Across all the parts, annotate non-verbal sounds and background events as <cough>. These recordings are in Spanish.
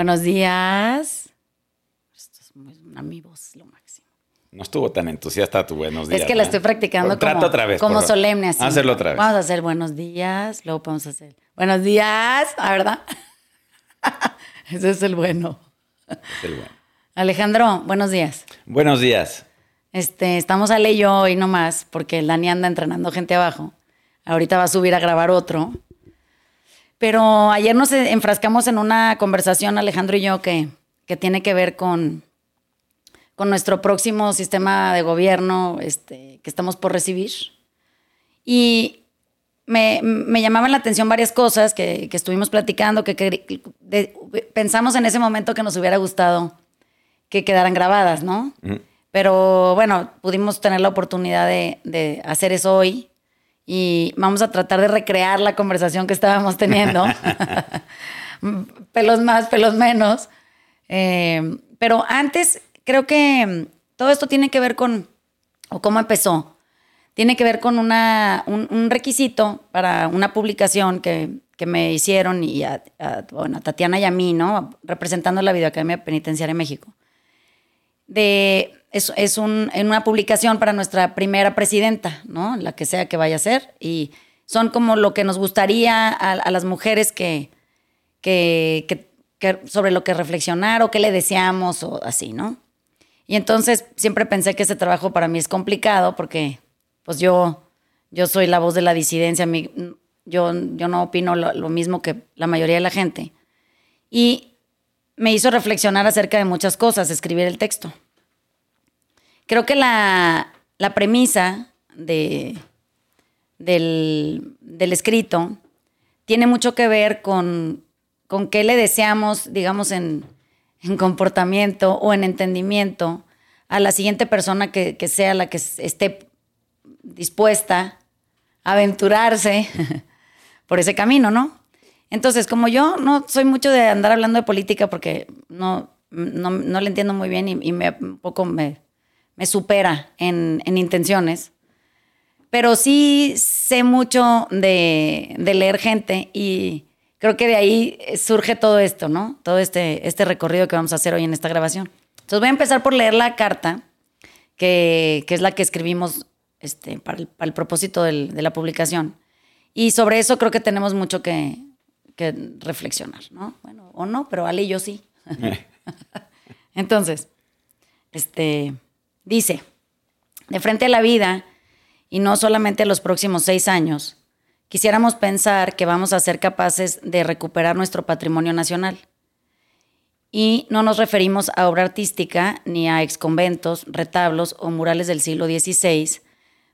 Buenos días. Esto es muy, a mi voz lo máximo. No estuvo tan entusiasta tu buenos días. Es que la ¿eh? estoy practicando como, otra vez. como solemne así. Hacerlo otra vez. Vamos a hacer buenos días, luego podemos hacer buenos días, ¿ah, ¿verdad? <laughs> Ese es el bueno. Es el bueno. Alejandro, buenos días. Buenos días. Este, estamos Ale y yo hoy nomás, porque el Dani anda entrenando gente abajo. Ahorita va a subir a grabar otro. Pero ayer nos enfrascamos en una conversación, Alejandro y yo, que, que tiene que ver con, con nuestro próximo sistema de gobierno este, que estamos por recibir. Y me, me llamaban la atención varias cosas que, que estuvimos platicando, que, que de- pensamos en ese momento que nos hubiera gustado que quedaran grabadas, ¿no? Pero bueno, pudimos tener la oportunidad de, de hacer eso hoy y vamos a tratar de recrear la conversación que estábamos teniendo. <laughs> pelos más, pelos menos. Eh, pero antes, creo que todo esto tiene que ver con, o cómo empezó, tiene que ver con una, un, un requisito para una publicación que, que me hicieron y a, a- bueno, a Tatiana y a mí, ¿no? Representando la Videoacademia Penitenciaria en México de es, es un- en una publicación para nuestra primera presidenta, ¿no? La que sea que vaya a ser. Y son como lo que nos gustaría a, las mujeres que, que, que- sobre lo que reflexionar o qué le deseamos o así, ¿no? Y entonces siempre pensé que ese trabajo para mí es complicado porque pues yo, yo soy la voz de la disidencia, yo, yo no opino lo mismo que la mayoría de la gente. Y me hizo reflexionar acerca de muchas cosas, escribir el texto. Creo que la, la premisa de, del, del escrito tiene mucho que ver con, con qué le deseamos, digamos, en, en comportamiento o en entendimiento a la siguiente persona que, que sea la que esté dispuesta a aventurarse <laughs> por ese camino, ¿no? Entonces, como yo no soy mucho de andar hablando de política porque no, no, no le entiendo muy bien y, y me, un poco me, me supera en, en intenciones, pero sí sé mucho de, de leer gente y creo que de ahí surge todo esto, ¿no? Todo este, este recorrido que vamos a hacer hoy en esta grabación. Entonces voy a empezar por leer la carta, que, que es la que escribimos este, para, el, para el propósito del- de la publicación. Y sobre eso creo que tenemos mucho que, que reflexionar, ¿no? Bueno, o no, pero Ale y yo sí. <laughs> Entonces, este, dice, de frente a la vida, y no solamente los próximos seis años, quisiéramos pensar que vamos a ser capaces de recuperar nuestro patrimonio nacional. Y no nos referimos a obra artística ni a exconventos, retablos o murales del siglo XVI.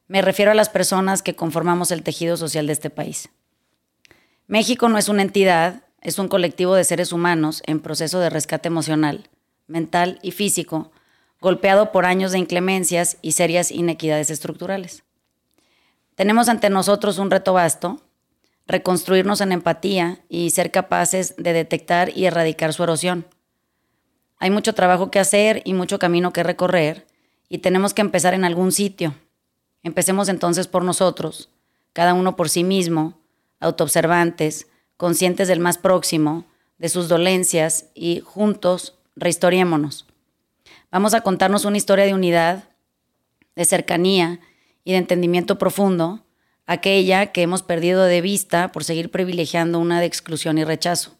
Me refiero a las personas que conformamos el tejido social de este país. México no es una entidad, es un colectivo de seres humanos en proceso de rescate emocional, mental y físico, golpeado por años de inclemencias y serias inequidades estructurales. Tenemos ante nosotros un reto vasto, reconstruirnos en empatía y ser capaces de detectar y erradicar su erosión. Hay mucho trabajo que hacer y mucho camino que recorrer y tenemos que empezar en algún sitio. Empecemos entonces por nosotros, cada uno por sí mismo, autoobservantes, conscientes del más próximo, de sus dolencias y juntos rehistoriémonos. Vamos a contarnos una historia de unidad, de cercanía y de entendimiento profundo, aquella que hemos perdido de vista por seguir privilegiando una de exclusión y rechazo.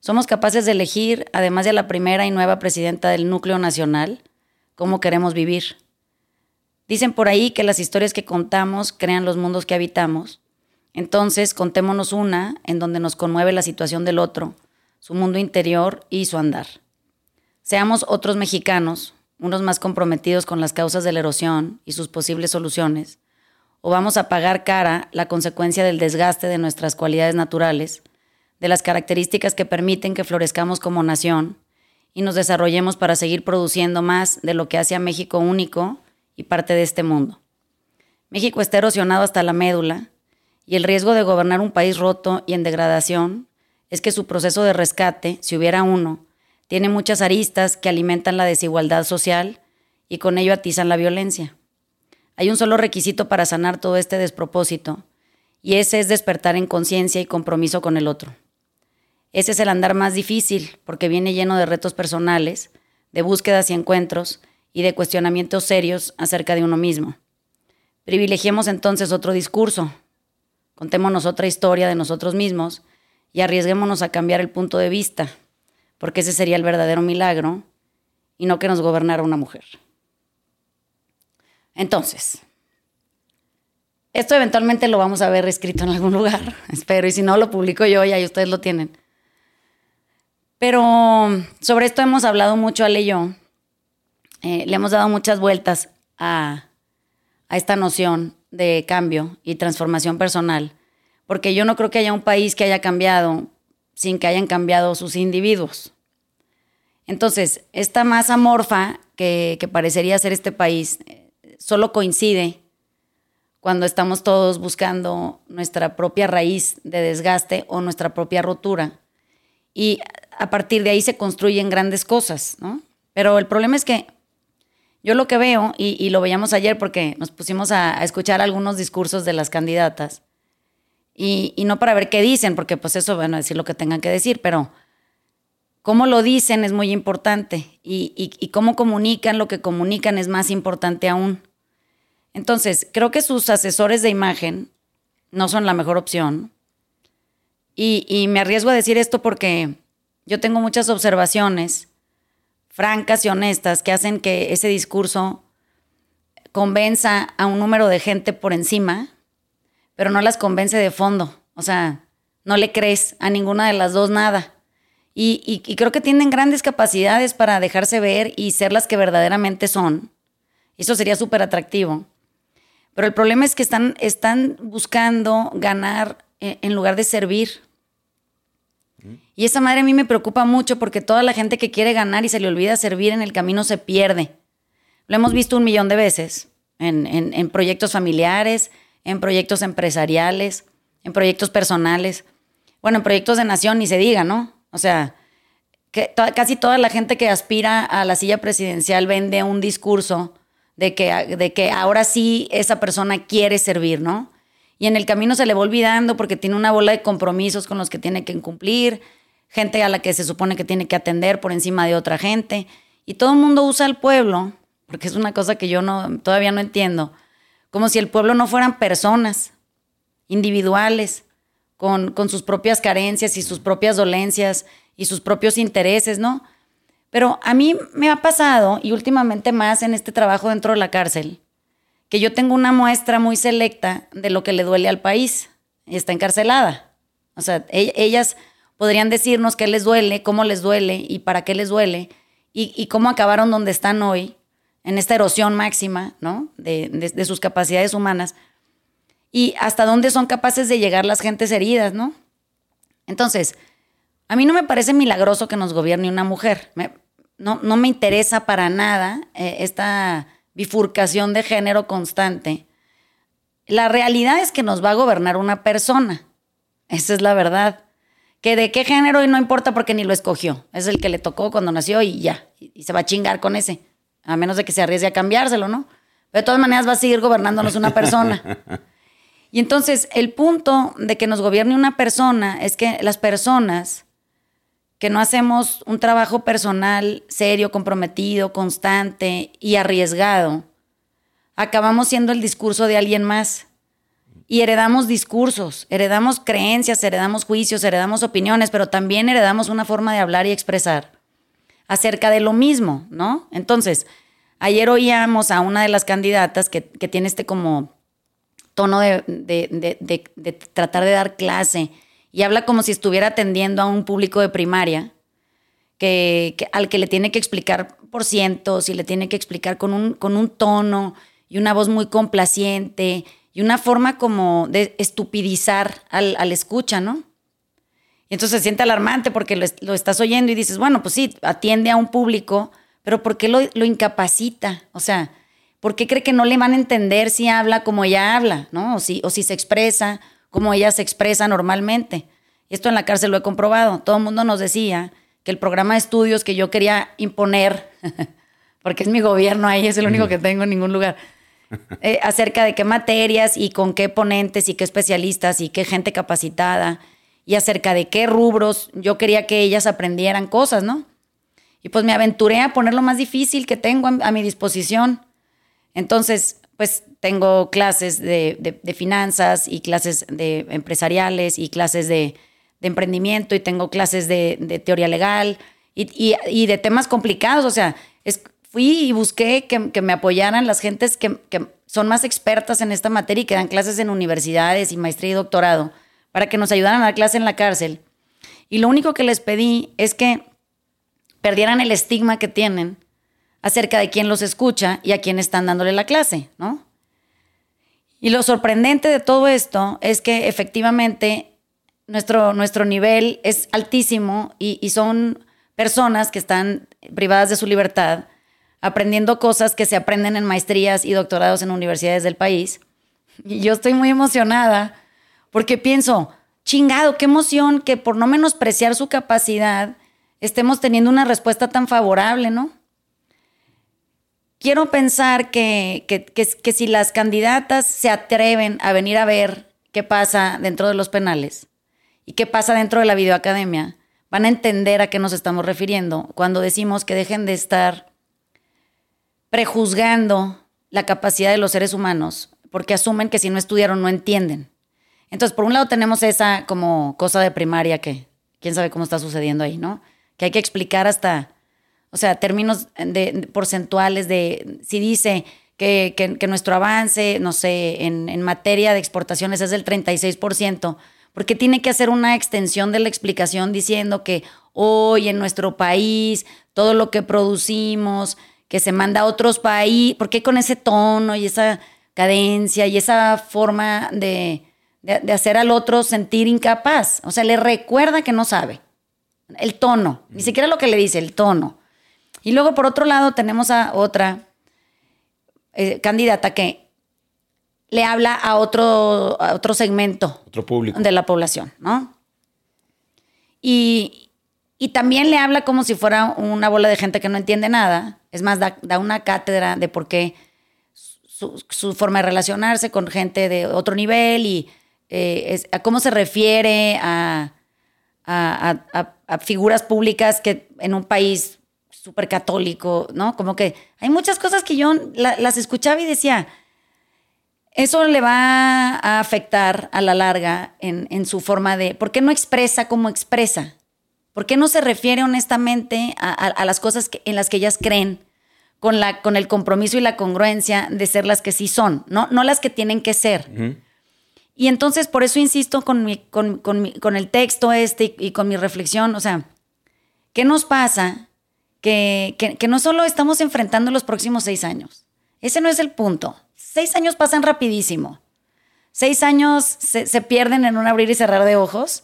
Somos capaces de elegir, además de la primera y nueva presidenta del núcleo nacional, cómo queremos vivir. Dicen por ahí que las historias que contamos crean los mundos que habitamos. Entonces, contémonos una en donde nos conmueve la situación del otro, su mundo interior y su andar. Seamos otros mexicanos, unos más comprometidos con las causas de la erosión y sus posibles soluciones, o vamos a pagar cara la consecuencia del desgaste de nuestras cualidades naturales, de las características que permiten que florezcamos como nación y nos desarrollemos para seguir produciendo más de lo que hace a México único y parte de este mundo. México está erosionado hasta la médula y el riesgo de gobernar un país roto y en degradación es que su proceso de rescate, si hubiera uno, tiene muchas aristas que alimentan la desigualdad social y con ello atizan la violencia. Hay un solo requisito para sanar todo este despropósito, y ese es despertar en conciencia y compromiso con el otro. Ese es el andar más difícil porque viene lleno de retos personales, de búsquedas y encuentros y de cuestionamientos serios acerca de uno mismo. Privilegiemos entonces otro discurso, contémonos otra historia de nosotros mismos y arriesguémonos a cambiar el punto de vista, porque ese sería el verdadero milagro y no que nos gobernara una mujer. Entonces, esto eventualmente lo vamos a ver escrito en algún lugar, <laughs> espero, y si no lo publico yo y ahí ustedes lo tienen. Pero sobre esto hemos hablado mucho, Ale y yo. Eh, le hemos dado muchas vueltas a, a esta noción de cambio y transformación personal, porque yo no creo que haya un país que haya cambiado sin que hayan cambiado sus individuos. Entonces, esta masa morfa que, parecería ser este país eh, solo coincide cuando estamos todos buscando nuestra propia raíz de desgaste o nuestra propia rotura. Y a partir de ahí se construyen grandes cosas, ¿no? Pero el problema es que yo lo que veo, y, lo veíamos ayer porque nos pusimos a, escuchar algunos discursos de las candidatas, y, no para ver qué dicen, porque pues eso van a decir lo que tengan que decir, pero cómo lo dicen es muy importante, y, y cómo comunican lo que comunican es más importante aún. Entonces, creo que sus asesores de imagen no son la mejor opción. Y, me arriesgo a decir esto porque yo tengo muchas observaciones francas y honestas que hacen que ese discurso convenza a un número de gente por encima, pero no las convence de fondo. O sea, no le crees a ninguna de las dos nada. Y, y creo que tienen grandes capacidades para dejarse ver y ser las que verdaderamente son. Eso sería súper atractivo. Pero el problema es que están, están buscando ganar eh, en lugar de servir. Y esa madre a mí me preocupa mucho porque toda la gente que quiere ganar y se le olvida servir en el camino se pierde. Lo hemos visto un millón de veces en, en, proyectos familiares, en proyectos empresariales, en proyectos personales. Bueno, en proyectos de nación ni se diga, ¿no? O sea, que casi toda la gente que aspira a la silla presidencial vende un discurso de que, de que ahora sí esa persona quiere servir, ¿no? Y en el camino se le va olvidando porque tiene una bola de compromisos con los que tiene que cumplir, gente a la que se supone que tiene que atender por encima de otra gente. Y todo el mundo usa al pueblo, porque es una cosa que yo no, todavía no entiendo, como si el pueblo no fueran personas individuales, con, sus propias carencias y sus propias dolencias y sus propios intereses, ¿no? Pero a mí me ha pasado, y últimamente más en este trabajo dentro de la cárcel, que yo tengo una muestra muy selecta de lo que le duele al país. Está encarcelada. O sea, e-, ellas podrían decirnos qué les duele, cómo les duele y para qué les duele, y, cómo acabaron donde están hoy, en esta erosión máxima, ¿no? De, de, sus capacidades humanas, y hasta dónde son capaces de llegar las gentes heridas, ¿no? Entonces, a mí no me parece milagroso que nos gobierne una mujer. no, no, me interesa para nada eh, esta bifurcación de género constante. La realidad es que nos va a gobernar una persona. Esa es la verdad. Que de qué género y no importa porque ni lo escogió. Es el que le tocó cuando nació y ya. Y, se va a chingar con ese. A menos de que se arriesgue a cambiárselo, ¿no? Pero de todas maneras va a seguir gobernándonos una persona. <laughs> Y entonces el punto de que nos gobierne una persona es que las personas que no hacemos un trabajo personal serio, comprometido, constante y arriesgado, acabamos siendo el discurso de alguien más. Y heredamos discursos, heredamos creencias, heredamos juicios, heredamos opiniones, pero también heredamos una forma de hablar y expresar acerca de lo mismo, ¿no? Entonces, ayer oíamos a una de las candidatas que, tiene este como tono de, de tratar de dar clase y habla como si estuviera atendiendo a un público de primaria, que, al que le tiene que explicar por cientos y le tiene que explicar con un, con un tono y una voz muy complaciente y una forma como de estupidizar al, al escucha, ¿no? Y entonces se siente alarmante porque lo, estás oyendo y dices, bueno, pues sí, atiende a un público, pero ¿por qué lo, lo, incapacita? O sea, ¿por qué cree que no le van a entender si habla como ella habla, ¿no? O si, o si se expresa como ella se expresa normalmente. Y esto en la cárcel lo he comprobado. Todo el mundo nos decía que el programa de estudios que yo quería imponer, <laughs> porque es mi gobierno ahí, es el único que tengo en ningún lugar, <laughs> eh, acerca de qué materias y con qué ponentes y qué especialistas y qué gente capacitada y acerca de qué rubros yo quería que ellas aprendieran cosas, ¿no? Y pues me aventuré a poner lo más difícil que tengo a, mi disposición. Entonces, pues tengo clases de, finanzas y clases de empresariales y clases de, emprendimiento y tengo clases de, teoría legal y, de temas complicados. O sea, fui y busqué que, me apoyaran las gentes que, que son más expertas en esta materia y que dan clases en universidades y maestría y doctorado para que nos ayudaran a dar clase en la cárcel. Y lo único que les pedí es que perdieran el estigma que tienen acerca de quién los escucha y a quién están dándole la clase, ¿no? Y lo sorprendente de todo esto es que efectivamente nuestro, nuestro nivel es altísimo y, y son personas que están privadas de su libertad, aprendiendo cosas que se aprenden en maestrías y doctorados en universidades del país. Y yo estoy muy emocionada porque pienso, chingado, qué emoción que por no menospreciar su capacidad estemos teniendo una respuesta tan favorable, ¿no? Quiero pensar que, que, si las candidatas se atreven a venir a ver qué pasa dentro de los penales y qué pasa dentro de la videoacademia, van a entender a qué nos estamos refiriendo cuando decimos que dejen de estar prejuzgando la capacidad de los seres humanos, porque asumen que si no estudiaron no entienden. Entonces, por un lado tenemos esa como cosa de primaria que quién sabe cómo está sucediendo ahí, ¿no? Que hay que explicar hasta, o sea, términos de, porcentuales de, si dice que, nuestro avance, no sé, en, en, materia de exportaciones es del 36%, porque tiene que hacer una extensión de la explicación diciendo que hoy en nuestro país todo lo que producimos, que se manda a otros países, ¿por qué con ese tono y esa cadencia y esa forma de, de, hacer al otro sentir incapaz. O sea, le recuerda que no sabe. El tono, ni siquiera lo que le dice, el tono. Y luego, por otro lado, tenemos a otra eh, candidata que le habla a otro, otro segmento otro público. de la población, ¿no? Y, también le habla como si fuera una bola de gente que no entiende nada. Es más, da, una cátedra de por qué su, su, forma de relacionarse con gente de otro nivel y eh, a cómo se refiere a, figuras públicas que en un país súper católico, ¿no? Como que hay muchas cosas que yo las escuchaba y decía, eso le va a afectar a la larga en, su forma de, ¿por qué no expresa como expresa? ¿Por qué no se refiere honestamente a, las cosas en las que ellas creen? Con, la, con el compromiso y la congruencia de ser las que sí son, no, no las que tienen que ser. Y entonces por eso insisto con, mi, con, con, el texto este y, con mi reflexión, o sea, ¿qué nos pasa? Que, que, no solo estamos enfrentando los próximos seis años, ese no es el punto. Seis años pasan rapidísimo. Seis años se, se pierden en un abrir y cerrar de ojos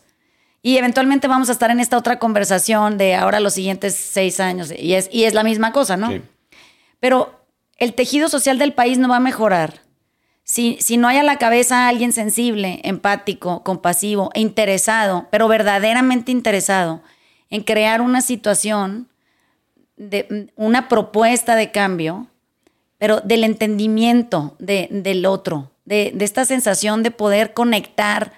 y eventualmente vamos a estar en esta otra conversación de ahora los siguientes seis años y es, y es la misma cosa, ¿no? Pero el tejido social del país no va a mejorar si, no hay a la cabeza alguien sensible, empático, compasivo e interesado, pero verdaderamente interesado en crear una situación, de, una propuesta de cambio, pero del entendimiento del otro, de, de esta sensación de poder conectar,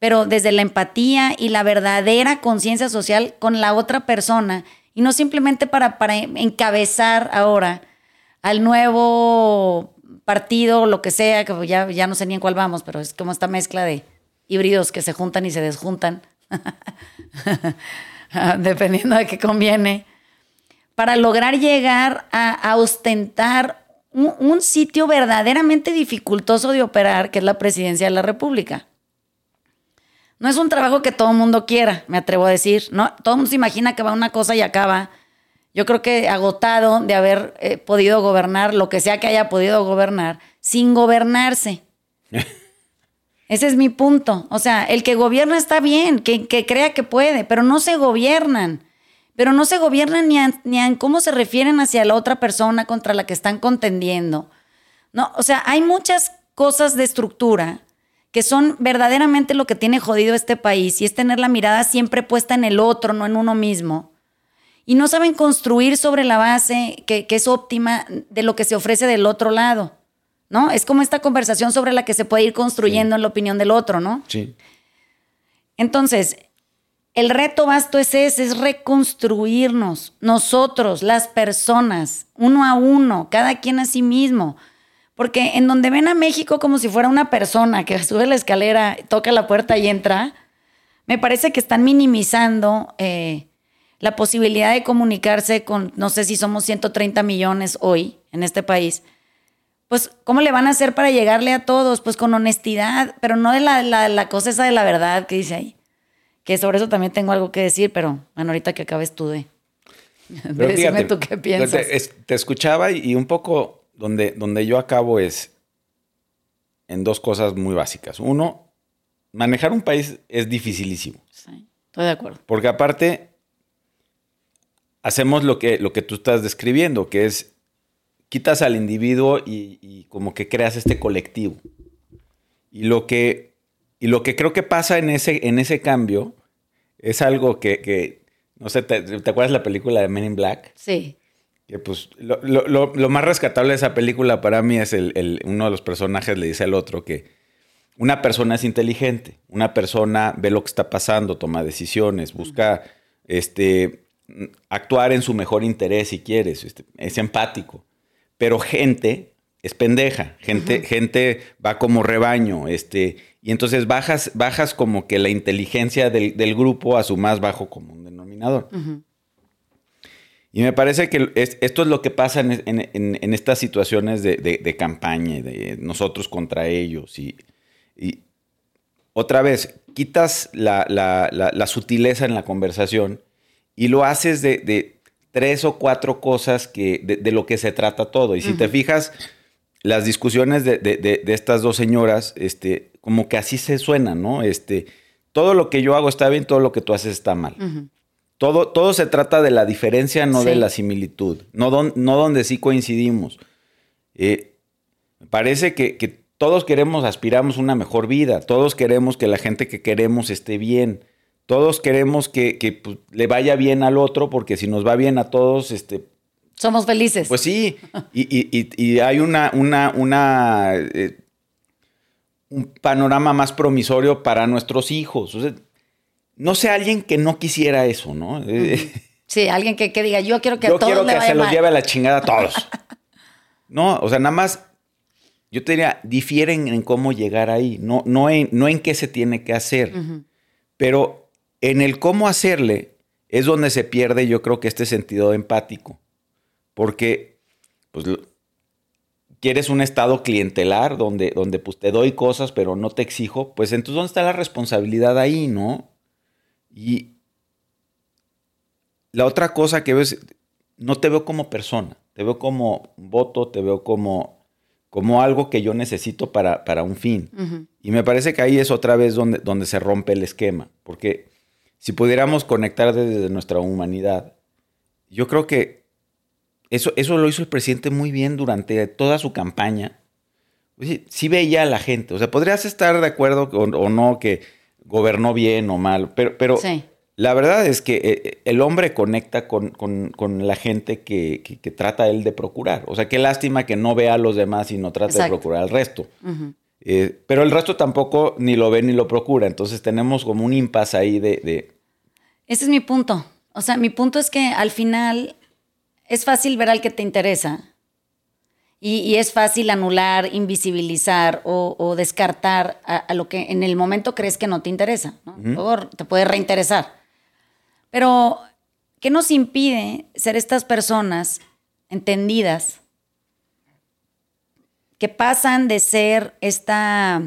pero desde la empatía y la verdadera conciencia social con la otra persona, y no simplemente para, para encabezar ahora al nuevo partido, lo que sea, que ya, ya no sé ni en cuál vamos, pero es como esta mezcla de híbridos que se juntan y se desjuntan, <laughs> dependiendo de qué conviene, para lograr llegar a, ostentar un, sitio verdaderamente dificultoso de operar, que es la presidencia de la República. No es un trabajo que todo el mundo quiera, me atrevo a decir. No, todo el mundo se imagina que va una cosa y acaba yo creo que agotado de haber eh, podido gobernar lo que sea que haya podido gobernar sin gobernarse. <laughs> Ese es mi punto. O sea, el que gobierna está bien, que, crea que puede, pero no se gobiernan. Pero no se gobiernan ni, ni en cómo se refieren hacia la otra persona contra la que están contendiendo. No, o sea, hay muchas cosas de estructura que son verdaderamente lo que tiene jodido este país y es tener la mirada siempre puesta en el otro, no en uno mismo y no saben construir sobre la base que, es óptima de lo que se ofrece del otro lado, ¿no? Es como esta conversación sobre la que se puede ir construyendo en la opinión del otro, ¿no? Sí. Entonces, el reto vasto es ese, es reconstruirnos, nosotros, las personas, uno a uno, cada quien a sí mismo. Porque en donde ven a México como si fuera una persona que <laughs> sube la escalera, toca la puerta y entra, me parece que están minimizando eh, la posibilidad de comunicarse con, no sé si somos 130 millones hoy en este país. Pues, ¿cómo le van a hacer para llegarle a todos? Pues con honestidad, pero no de la, la cosa esa de la verdad que dice ahí que sobre eso también tengo algo que decir, pero bueno, ahorita que acabes tú de, decirme tú qué piensas. Te, escuchaba y un poco donde, donde yo acabo es en dos cosas muy básicas. Uno, manejar un país es dificilísimo. Sí, estoy de acuerdo. Porque aparte, hacemos lo que, lo que tú estás describiendo, que es quitas al individuo y, y como que creas este colectivo. Y lo que y lo que creo que pasa en ese, en ese cambio es algo que, no sé, ¿te, acuerdas la película de Men in Black? Sí. Que pues lo, más rescatable de esa película para mí es el, uno de los personajes le dice al otro que una persona es inteligente, una persona ve lo que está pasando, toma decisiones, busca este, actuar en su mejor interés si quieres, este, es empático. Pero gente es pendeja, gente, gente va como rebaño, este, y entonces bajas, bajas como que la inteligencia del, grupo a su más bajo común denominador. Y me parece que esto es lo que pasa en, estas situaciones de, campaña, de nosotros contra ellos. Y, otra vez, quitas la, sutileza en la conversación y lo haces de, tres o cuatro cosas que, de, lo que se trata todo. Y si te fijas, las discusiones de, estas dos señoras, este, como que así se suenan, ¿no? Este, todo lo que yo hago está bien, todo lo que tú haces está mal. todo, todo se trata de la diferencia, no de la similitud, no, no donde sí coincidimos. Eh, me parece que, todos queremos, aspiramos una mejor vida, todos queremos que la gente que queremos esté bien, todos queremos que, pues, le vaya bien al otro, porque si nos va bien a todos, este, somos felices. Pues sí, y, hay una, una, una eh, un panorama más promisorio para nuestros hijos. no sé, alguien que no quisiera eso, ¿no? Sí, alguien que, diga, yo quiero que yo quiero que se los lleve a la chingada a <laughs> todos. no, o sea, nada más, yo te diría, difieren en cómo llegar ahí, no, no, en, no en qué se tiene que hacer, pero en el cómo hacerle es donde se pierde, yo creo que este sentido empático, porque, pues, quieres un estado clientelar donde, donde pues te doy cosas pero no te exijo, pues entonces ¿dónde está la responsabilidad ahí, no? Y la otra cosa que ves, no te veo como persona, te veo como voto, te veo como, como algo que yo necesito para, para un fin. Y me parece que ahí es otra vez donde, donde se rompe el esquema, porque si pudiéramos conectar desde nuestra humanidad, yo creo que eso, lo hizo el presidente muy bien durante toda su campaña. Sí, veía a la gente. O sea, podrías estar de acuerdo o, no que gobernó bien o mal, pero, pero la verdad es que eh, el hombre conecta con, la gente que, trata él de procurar. O sea, qué lástima que no vea a los demás y no trate de procurar al resto. Eh, pero el resto tampoco ni lo ve ni lo procura. Entonces tenemos como un impasse ahí de, de... Ese es mi punto. O sea, mi punto es que al final es fácil ver al que te interesa y, es fácil anular, invisibilizar o, descartar a, lo que en el momento crees que no te interesa. ¿no? te puede reinteresar. Pero, ¿qué nos impide ser estas personas entendidas que pasan de ser esta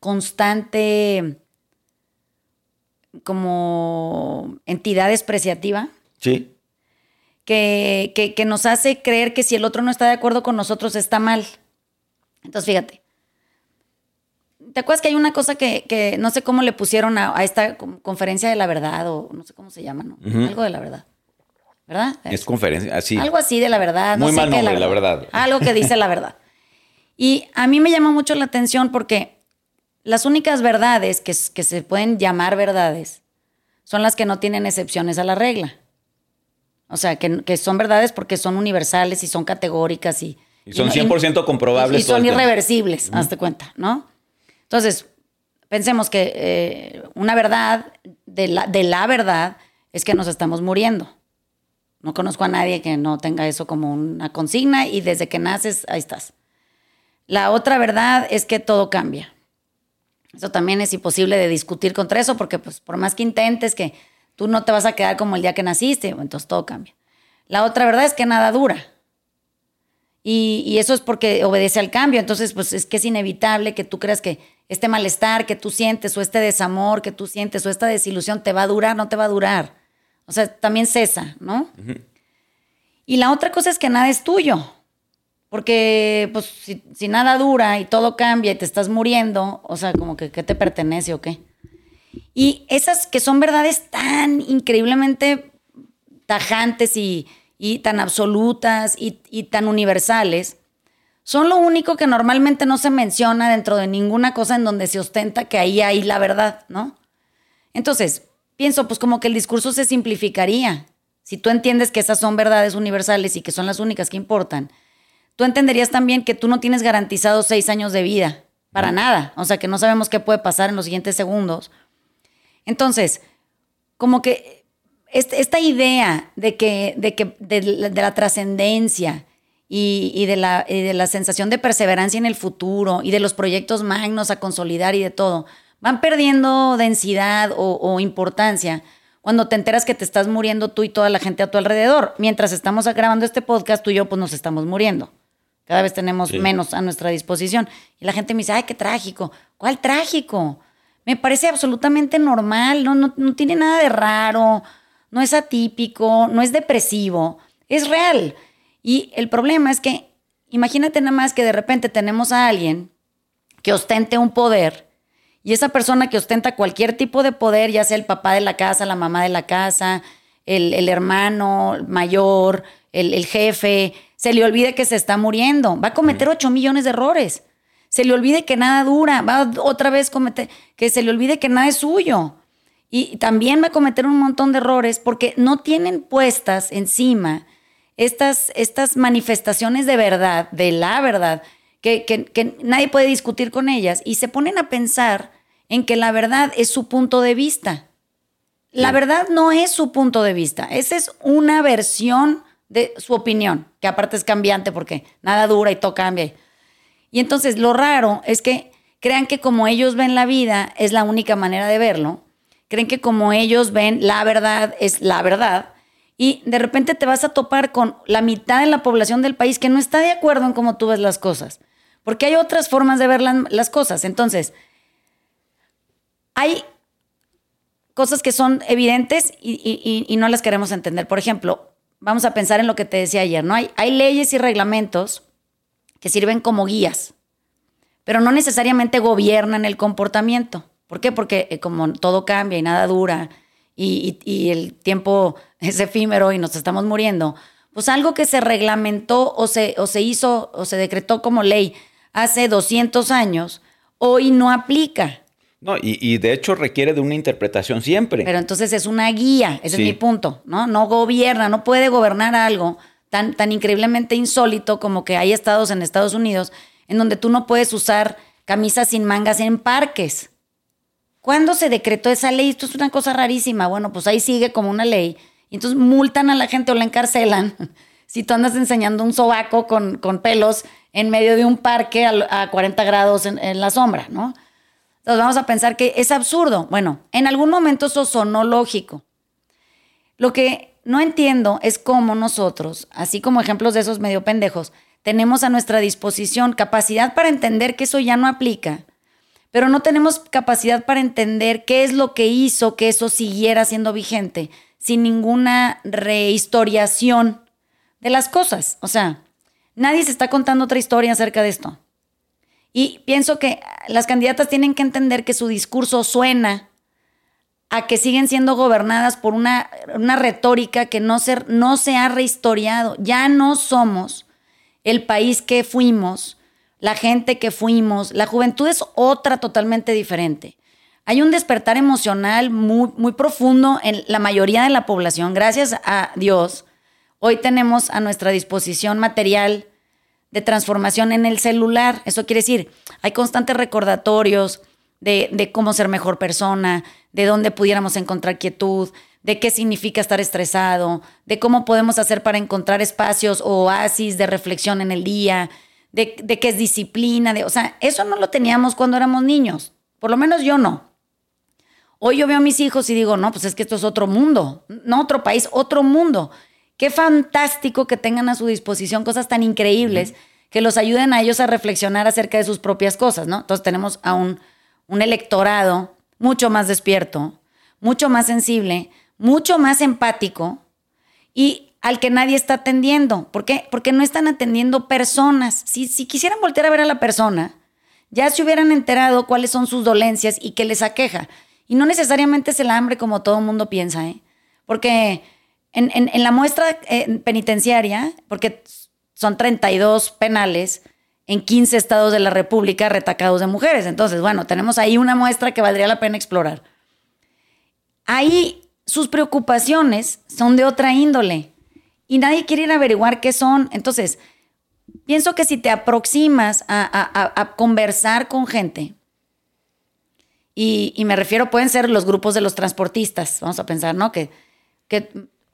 constante como entidad despreciativa? Sí que, nos hace creer que si el otro no está de acuerdo con nosotros está mal. Entonces, fíjate. ¿Te acuerdas que hay una cosa que, no sé cómo le pusieron a, esta conferencia de la verdad o no sé cómo se llama, ¿no? Algo de la verdad. ¿Verdad? Es conferencia, así. Algo así de la verdad. Muy no mal nombre, la, verdad. Algo que dice la verdad. <laughs> Y a mí me llama mucho la atención porque las únicas verdades que, que se pueden llamar verdades son las que no tienen excepciones a la regla. O sea, que, son verdades porque son universales y son categóricas y... Y son 100% comprobables. Y, son irreversibles, hazte cuenta, ¿no? Entonces, pensemos que eh, una verdad de la, de la verdad es que nos estamos muriendo. No conozco a nadie que no tenga eso como una consigna y desde que naces, ahí estás. La otra verdad es que todo cambia. Eso también es imposible de discutir contra eso porque pues por más que intentes que tú no te vas a quedar como el día que naciste, entonces todo cambia. La otra verdad es que nada dura. Y, y, eso es porque obedece al cambio. Entonces, pues es que es inevitable que tú creas que este malestar que tú sientes o este desamor que tú sientes o esta desilusión te va a durar, no te va a durar. O sea, también cesa, ¿no? Y la otra cosa es que nada es tuyo. Porque, pues, si, nada dura y todo cambia y te estás muriendo, o sea, como que ¿qué te pertenece o qué? Y esas que son verdades tan increíblemente tajantes y, tan absolutas y, y, tan universales, son lo único que normalmente no se menciona dentro de ninguna cosa en donde se ostenta que ahí hay la verdad, ¿no? Entonces, pienso, pues como que el discurso se simplificaría. Si tú entiendes que esas son verdades universales y que son las únicas que importan, tú entenderías también que tú no tienes garantizados seis años de vida, para nada. O sea, que no sabemos qué puede pasar en los siguientes segundos. Entonces, como que esta idea de que, de, que, de, la trascendencia y, de la, de la sensación de perseverancia en el futuro y de los proyectos magnos a consolidar y de todo, van perdiendo densidad o, importancia cuando te enteras que te estás muriendo tú y toda la gente a tu alrededor. Mientras estamos grabando este podcast, tú y yo pues nos estamos muriendo. Cada vez tenemos menos a nuestra disposición. Y la gente me dice, ay, qué trágico. ¿Cuál trágico? Me parece absolutamente normal, no, no, no tiene nada de raro, no es atípico, no es depresivo, es real. Y el problema es que, imagínate nada más que de repente tenemos a alguien que ostente un poder y esa persona que ostenta cualquier tipo de poder, ya sea el papá de la casa, la mamá de la casa, el, hermano mayor, el, jefe, se le olvide que se está muriendo. Va a cometer 8 millones de errores. Se le olvide que nada dura. Va otra vez a cometer, que se le olvide que nada es suyo. Y también va a cometer un montón de errores porque no tienen puestas encima estas, estas manifestaciones de verdad, de la verdad, que, que nadie puede discutir con ellas y se ponen a pensar en que la verdad es su punto de vista. La verdad no es su punto de vista, esa es una versión de su opinión, que aparte es cambiante porque nada dura y todo cambia. Y entonces lo raro es que crean que como ellos ven la vida es la única manera de verlo, creen que como ellos ven la verdad es la verdad, y de repente te vas a topar con la mitad de la población del país que no está de acuerdo en cómo tú ves las cosas, porque hay otras formas de ver las cosas. Entonces, hay cosas que son evidentes y, no las queremos entender. Por ejemplo, vamos a pensar en lo que te decía ayer, ¿no? Hay, hay leyes y reglamentos que sirven como guías, pero no necesariamente gobiernan el comportamiento. ¿Por qué? Porque eh, como todo cambia y nada dura y, el tiempo <laughs> es efímero y nos estamos muriendo, pues algo que se reglamentó o se, o se hizo o se decretó como ley hace 200 años, hoy no aplica. No, y, de hecho requiere de una interpretación siempre. Pero entonces es una guía, ese es mi punto, ¿no? No gobierna, no puede gobernar algo tan, tan increíblemente insólito como que hay estados en Estados Unidos en donde tú no puedes usar camisas sin mangas en parques. ¿Cuándo se decretó esa ley? Esto es una cosa rarísima. Bueno, pues ahí sigue como una ley. Y entonces multan a la gente o la encarcelan <laughs> si tú andas enseñando un sobaco con, con pelos en medio de un parque a, 40 grados en, en la sombra, ¿no? Entonces vamos a pensar que es absurdo. Bueno, en algún momento eso sonó lógico. Lo que no entiendo es cómo nosotros, así como ejemplos de esos medio pendejos, tenemos a nuestra disposición capacidad para entender que eso ya no aplica, pero no tenemos capacidad para entender qué es lo que hizo que eso siguiera siendo vigente sin ninguna rehistoriación de las cosas. O sea, nadie se está contando otra historia acerca de esto. Y pienso que las candidatas tienen que entender que su discurso suena a que siguen siendo gobernadas por una, retórica que no se, no se ha rehistoriado. Ya no somos el país que fuimos, la gente que fuimos. La juventud es otra totalmente diferente. Hay un despertar emocional muy, muy profundo en la mayoría de la población. Gracias a Dios, hoy tenemos a nuestra disposición material, de transformación en el celular. Eso quiere decir, hay constantes recordatorios de, de cómo ser mejor persona, de dónde pudiéramos encontrar quietud, de qué significa estar estresado, de cómo podemos hacer para encontrar espacios o oasis de reflexión en el día, de, de qué es disciplina, de, o sea, eso no lo teníamos cuando éramos niños, por lo menos yo no. Hoy yo veo a mis hijos y digo, no, pues es que esto es otro mundo, no otro país, otro mundo. Qué fantástico que tengan a su disposición cosas tan increíbles que los ayuden a ellos a reflexionar acerca de sus propias cosas, ¿no? Entonces tenemos a un, un electorado mucho más despierto, mucho más sensible, mucho más empático y al que nadie está atendiendo. ¿Por qué? Porque no están atendiendo personas. Si, si quisieran voltear a ver a la persona, ya se hubieran enterado cuáles son sus dolencias y qué les aqueja. Y no necesariamente es el hambre como todo el mundo piensa, ¿eh? Porque en, la muestra eh, penitenciaria, porque son 32 penales en 15 estados de la República retacados de mujeres. Entonces, bueno, tenemos ahí una muestra que valdría la pena explorar. Ahí sus preocupaciones son de otra índole y nadie quiere ir a averiguar qué son. Entonces, pienso que si te aproximas a, conversar con gente, y, me refiero, pueden ser los grupos de los transportistas, vamos a pensar, ¿no? Que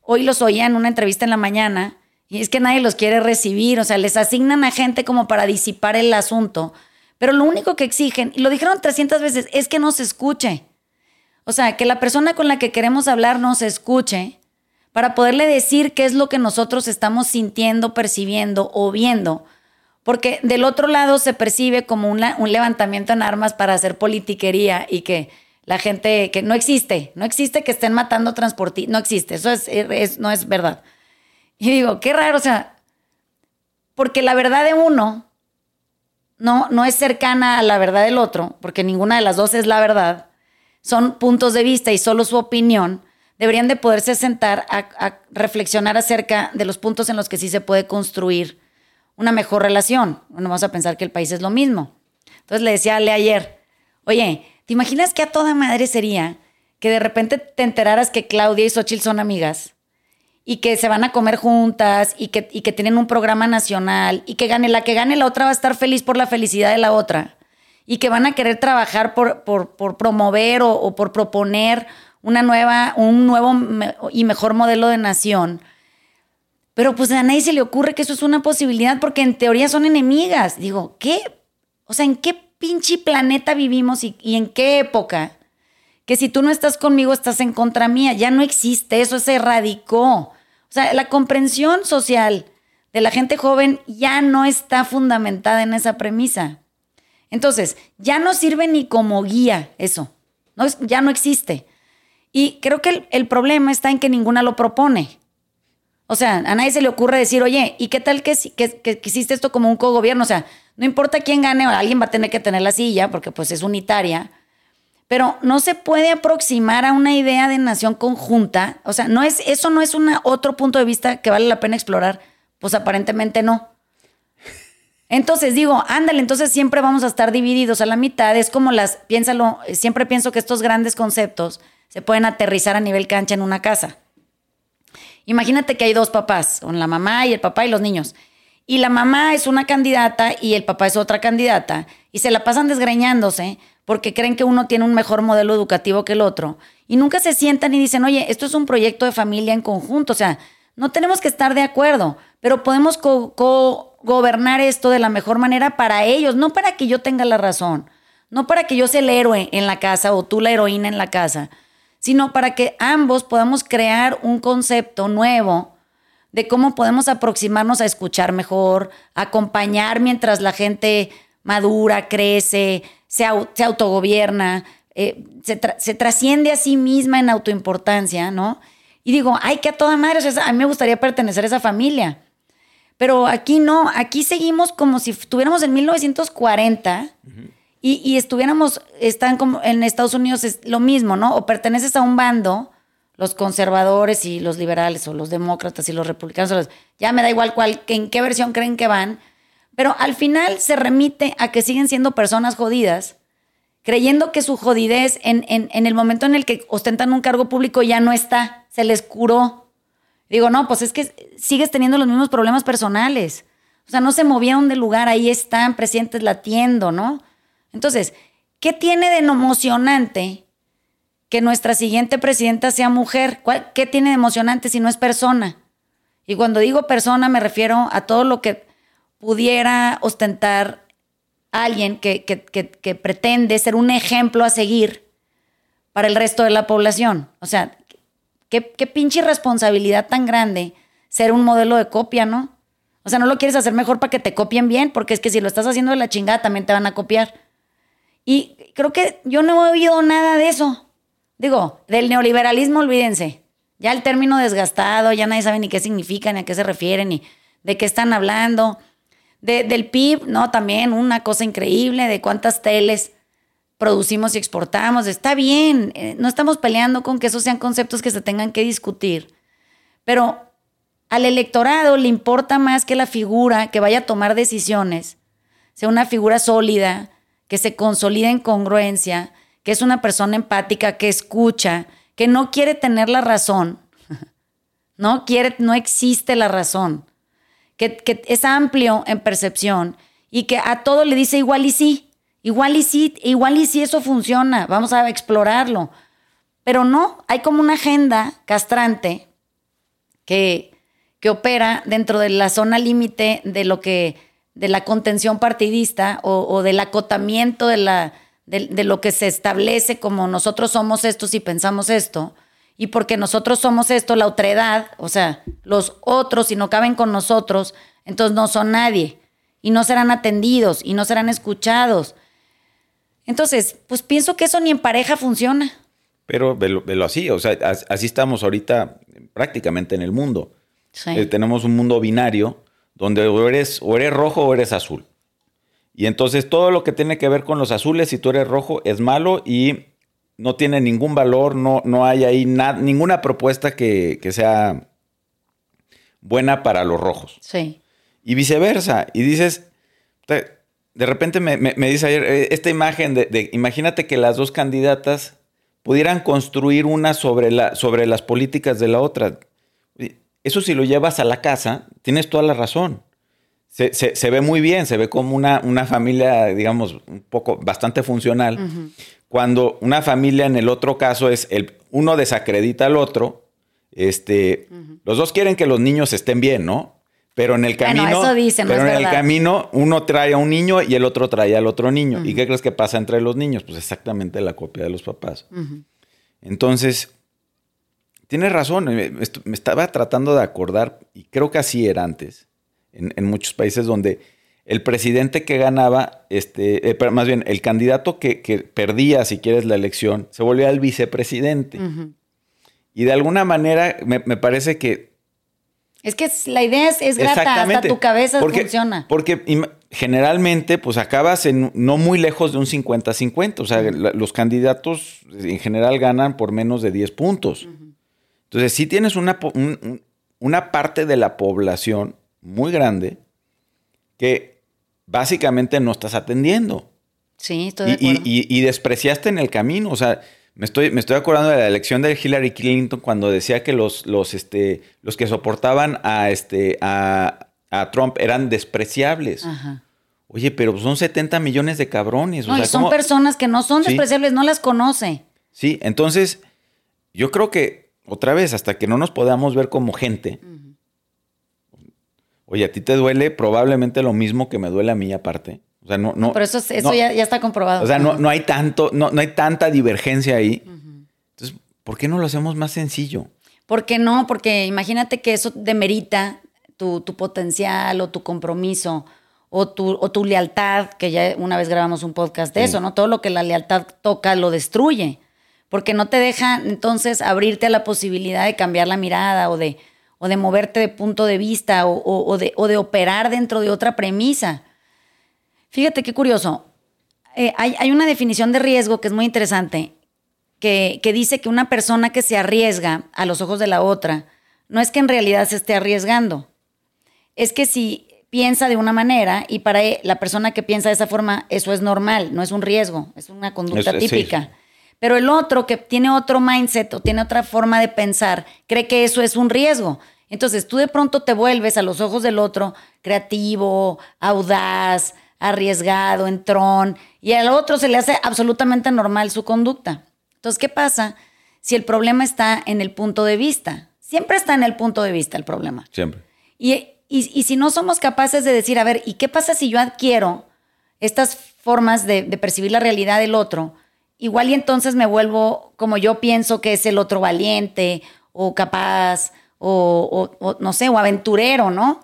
hoy los oía en una entrevista en la mañana y es que nadie los quiere recibir, o sea, les asignan a gente como para disipar el asunto, pero lo único que exigen, y lo dijeron 300 veces, es que no se escuche. O sea, que la persona con la que queremos hablar nos escuche para poderle decir qué es lo que nosotros estamos sintiendo, percibiendo o viendo. Porque del otro lado se percibe como un levantamiento en armas para hacer politiquería y que la gente, que no existe, no existe que estén matando transportistas, no existe, eso es, no es verdad. Y digo, qué raro, o sea, porque la verdad de uno no, no es cercana a la verdad del otro, porque ninguna de las dos es la verdad son puntos de vista y solo su opinión, deberían de poderse sentar a, reflexionar acerca de los puntos en los que sí se puede construir una mejor relación. Bueno, vamos a pensar que el país es lo mismo. Entonces le decía a Ale ayer, oye, ¿te imaginas que a toda madre sería que de repente te enteraras que Claudia y Xochitl son amigas y que se van a comer juntas y que, y que tienen un programa nacional y que gane la que gane la otra va a estar feliz por la felicidad de la otra? y que van a querer trabajar por, por, promover o, por proponer una nueva, un nuevo y mejor modelo de nación. Pero pues a nadie se le ocurre que eso es una posibilidad porque en teoría son enemigas. Digo, ¿qué? O sea, ¿en qué pinche planeta vivimos y, en qué época? Que si tú no estás conmigo, estás en contra mía. Ya no existe, eso se erradicó. O sea, la comprensión social de la gente joven ya no está fundamentada en esa premisa. Entonces, ya no sirve ni como guía eso. No, ya no existe. Y creo que el, problema está en que ninguna lo propone. O sea, a nadie se le ocurre decir, oye, ¿y qué tal que, que, hiciste esto como un cogobierno? O sea, no importa quién gane, alguien va a tener que tener la silla porque pues es unitaria. Pero no se puede aproximar a una idea de nación conjunta. O sea, no es, eso no es una, otro punto de vista que vale la pena explorar. Pues aparentemente no. Entonces digo, ándale, entonces siempre vamos a estar divididos a la mitad. Es como las, piénsalo, siempre pienso que estos grandes conceptos se pueden aterrizar a nivel cancha en una casa. Imagínate que hay dos papás, con la mamá y el papá y los niños. Y la mamá es una candidata y el papá es otra candidata. Y se la pasan desgreñándose porque creen que uno tiene un mejor modelo educativo que el otro. Y nunca se sientan y dicen, oye, esto es un proyecto de familia en conjunto. O sea, no tenemos que estar de acuerdo, pero podemos co gobernar esto de la mejor manera para ellos, no para que yo tenga la razón, no para que yo sea el héroe en la casa o tú la heroína en la casa, sino para que ambos podamos crear un concepto nuevo de cómo podemos aproximarnos a escuchar mejor, acompañar mientras la gente madura, crece, se, se autogobierna, eh, se, se, trasciende a sí misma en autoimportancia, ¿no? Y digo, ay, que a toda madre, a mí me gustaría pertenecer a esa familia. Pero aquí no, aquí seguimos como si estuviéramos en 1940 y, estuviéramos, están como en Estados Unidos es lo mismo, ¿no? O perteneces a un bando, los conservadores y los liberales, o los demócratas y los republicanos, ya me da igual cuál, en qué versión creen que van, pero al final se remite a que siguen siendo personas jodidas, creyendo que su jodidez en, en, en el momento en el que ostentan un cargo público ya no está, se les curó Digo, no, pues es que sigues teniendo los mismos problemas personales. O sea, no se movieron del lugar, ahí están presentes latiendo, ¿no? Entonces, ¿qué tiene de emocionante que nuestra siguiente presidenta sea mujer? ¿Qué tiene de emocionante si no es persona? Y cuando digo persona me refiero a todo lo que pudiera ostentar alguien que, que, pretende ser un ejemplo a seguir para el resto de la población. O sea, qué, qué pinche responsabilidad tan grande ser un modelo de copia, ¿no? O sea, no lo quieres hacer mejor para que te copien bien, porque es que si lo estás haciendo de la chingada también te van a copiar. Y creo que yo no he oído nada de eso. Digo, del neoliberalismo, olvídense. Ya el término desgastado, ya nadie sabe ni qué significa, ni a qué se refiere, ni de qué están hablando. del PIB, no, también una cosa increíble de cuántas teles producimos y exportamos. Está bien, eh, no estamos peleando con que esos sean conceptos que se tengan que discutir. Pero al electorado le importa más que la figura que vaya a tomar decisiones sea una figura sólida, que se consolida en congruencia, que es una persona empática, que escucha, que no quiere tener la razón, <laughs> no quiere, no existe la razón, que, es amplio en percepción y que a todo le dice igual y sí, igual y sí, igual y sí eso funciona, vamos a explorarlo. Pero no, hay como una agenda castrante que, que opera dentro de la zona límite de lo que, de la contención partidista o, o del acotamiento de la, de, lo que se establece como nosotros somos estos y pensamos esto, y porque nosotros somos esto, la otredad, o sea, los otros, si no caben con nosotros, entonces no son nadie, y no serán atendidos, y no serán escuchados. Entonces, pues pienso que eso ni en pareja funciona. Pero velo, así, o sea, así estamos ahorita prácticamente en el mundo. Eh, tenemos un mundo binario donde eres, o eres rojo o eres azul. Y entonces todo lo que tiene que ver con los azules, si tú eres rojo, es malo y no tiene ningún valor, no, no hay ahí ninguna propuesta que, sea buena para los rojos. Sí. Y viceversa. Y dices, de repente me, dice ayer, eh, esta imagen de, imagínate que las dos candidatas pudieran construir una sobre, la, sobre las políticas de la otra. Eso si lo llevas a la casa, tienes toda la razón se, ve muy bien, se ve como una, una familia, digamos, un poco bastante funcional. Cuando una familia en el otro caso es el uno desacredita al otro, este, los dos quieren que los niños estén bien, ¿no? Pero en el camino, pero en el camino uno trae a un niño y el otro trae al otro niño. ¿Y qué crees que pasa entre los niños? Pues exactamente la copia de los papás. Entonces, tienes razón. Me, me, estaba tratando de acordar y creo que así era antes en, muchos países donde el presidente que ganaba, este, eh, más bien el candidato que, perdía, si quieres, la elección, se volvía el vicepresidente. Y de alguna manera me, parece que... Es que la idea es, grata, hasta tu cabeza funciona. Porque generalmente, pues acabas en no muy lejos de un 50-50. O sea, los candidatos en general ganan por menos de 10 puntos. Entonces, si tienes una, una parte de la población muy grande que básicamente no estás atendiendo. Sí, estoy de y, y, despreciaste en el camino. O sea, me estoy, me estoy acordando de la elección de Hillary Clinton cuando decía que los, los, este, los que soportaban a, este, a, Trump eran despreciables. Oye, pero son 70 millones de cabrones. No, y son personas que no son despreciables, no las conoce. Sí, entonces yo creo que otra vez, hasta que no nos podamos ver como gente, Oye, a ti te duele probablemente lo mismo que me duele a mí aparte. O sea, no, no. Pero eso, eso ya, está comprobado. O sea, no, no hay tanto, no, no hay tanta divergencia ahí. Entonces, ¿por qué no lo hacemos más sencillo? ¿Por qué no? Porque imagínate que eso demerita tu, tu potencial o tu compromiso o tu, o tu lealtad, que ya una vez grabamos un podcast de eso, ¿no? Todo lo que la lealtad toca lo destruye. Porque no te deja entonces abrirte a la posibilidad de cambiar la mirada o de o de moverte de punto de vista o, de, operar dentro de otra premisa. Fíjate qué curioso. Eh, hay, una definición de riesgo que es muy interesante, que, dice que una persona que se arriesga a los ojos de la otra, no es que en realidad se esté arriesgando, es que si piensa de una manera y para e, la persona que piensa de esa forma, eso es normal, no es un riesgo, es una conducta típica. Pero el otro que tiene otro mindset o tiene otra forma de pensar, cree que eso es un riesgo. Entonces tú de pronto te vuelves a los ojos del otro creativo, audaz, arriesgado, entrón, y al otro se le hace absolutamente normal su conducta. Entonces, ¿qué pasa si el problema está en el punto de vista? Siempre está en el punto de vista el problema. Siempre. Y, y, si no somos capaces de decir, a ver, ¿y qué pasa si yo adquiero estas formas de, percibir la realidad del otro? Igual y entonces me vuelvo como yo pienso que es el otro valiente o capaz o, no sé, o aventurero, ¿no?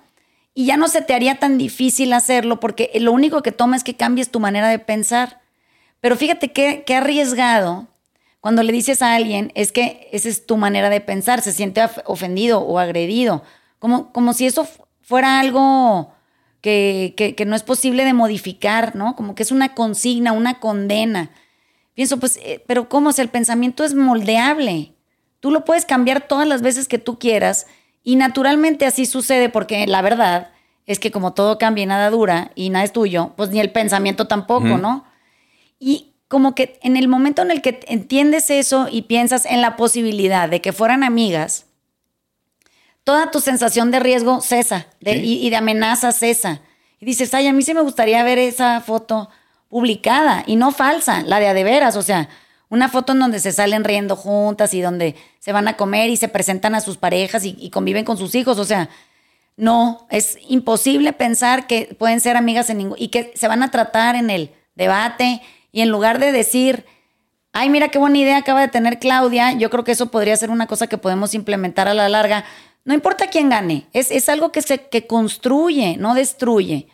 Y ya no se te haría tan difícil hacerlo porque lo único que toma es que cambies tu manera de pensar. Pero fíjate qué, arriesgado cuando le dices a alguien es que esa es tu manera de pensar, se siente ofendido o agredido, como, como si eso fuera algo que, que, no es posible de modificar, ¿no? Como que es una consigna, una condena. Pienso, pues, eh, pero ¿cómo? Si el pensamiento es moldeable. Tú lo puedes cambiar todas las veces que tú quieras y naturalmente así sucede porque la verdad es que como todo cambia y nada dura y nada es tuyo, pues ni el pensamiento tampoco, ¿no? Y como que en el momento en el que entiendes eso y piensas en la posibilidad de que fueran amigas, toda tu sensación de riesgo cesa y, y, de amenaza cesa. Y dices, ay, a mí sí me gustaría ver esa foto publicada y no falsa, la de a de veras, o sea, una foto en donde se salen riendo juntas y donde se van a comer y se presentan a sus parejas y, conviven con sus hijos. O sea, no, es imposible pensar que pueden ser amigas en ningún, y que se van a tratar en el debate y en lugar de decir, ay, mira qué buena idea acaba de tener Claudia, yo creo que eso podría ser una cosa que podemos implementar a la larga. No importa quién gane, es, es algo que, se, que construye, no destruye.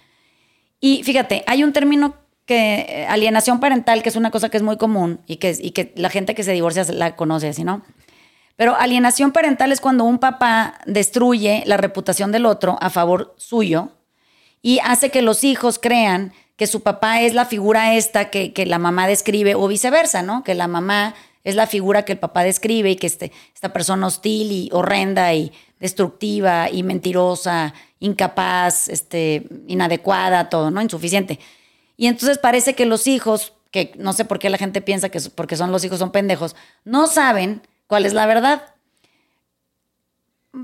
Y fíjate, hay un término que eh, alienación parental, que es una cosa que es muy común y que, y que la gente que se divorcia la conoce así, ¿no? Pero alienación parental es cuando un papá destruye la reputación del otro a favor suyo y hace que los hijos crean que su papá es la figura esta que, que la mamá describe o viceversa, ¿no? Que la mamá es la figura que el papá describe y que este, esta persona hostil y horrenda y destructiva y mentirosa, incapaz, este, inadecuada, todo, ¿no? Insuficiente. Y entonces parece que los hijos, que no sé por qué la gente piensa que porque son los hijos son pendejos, no saben cuál es la verdad.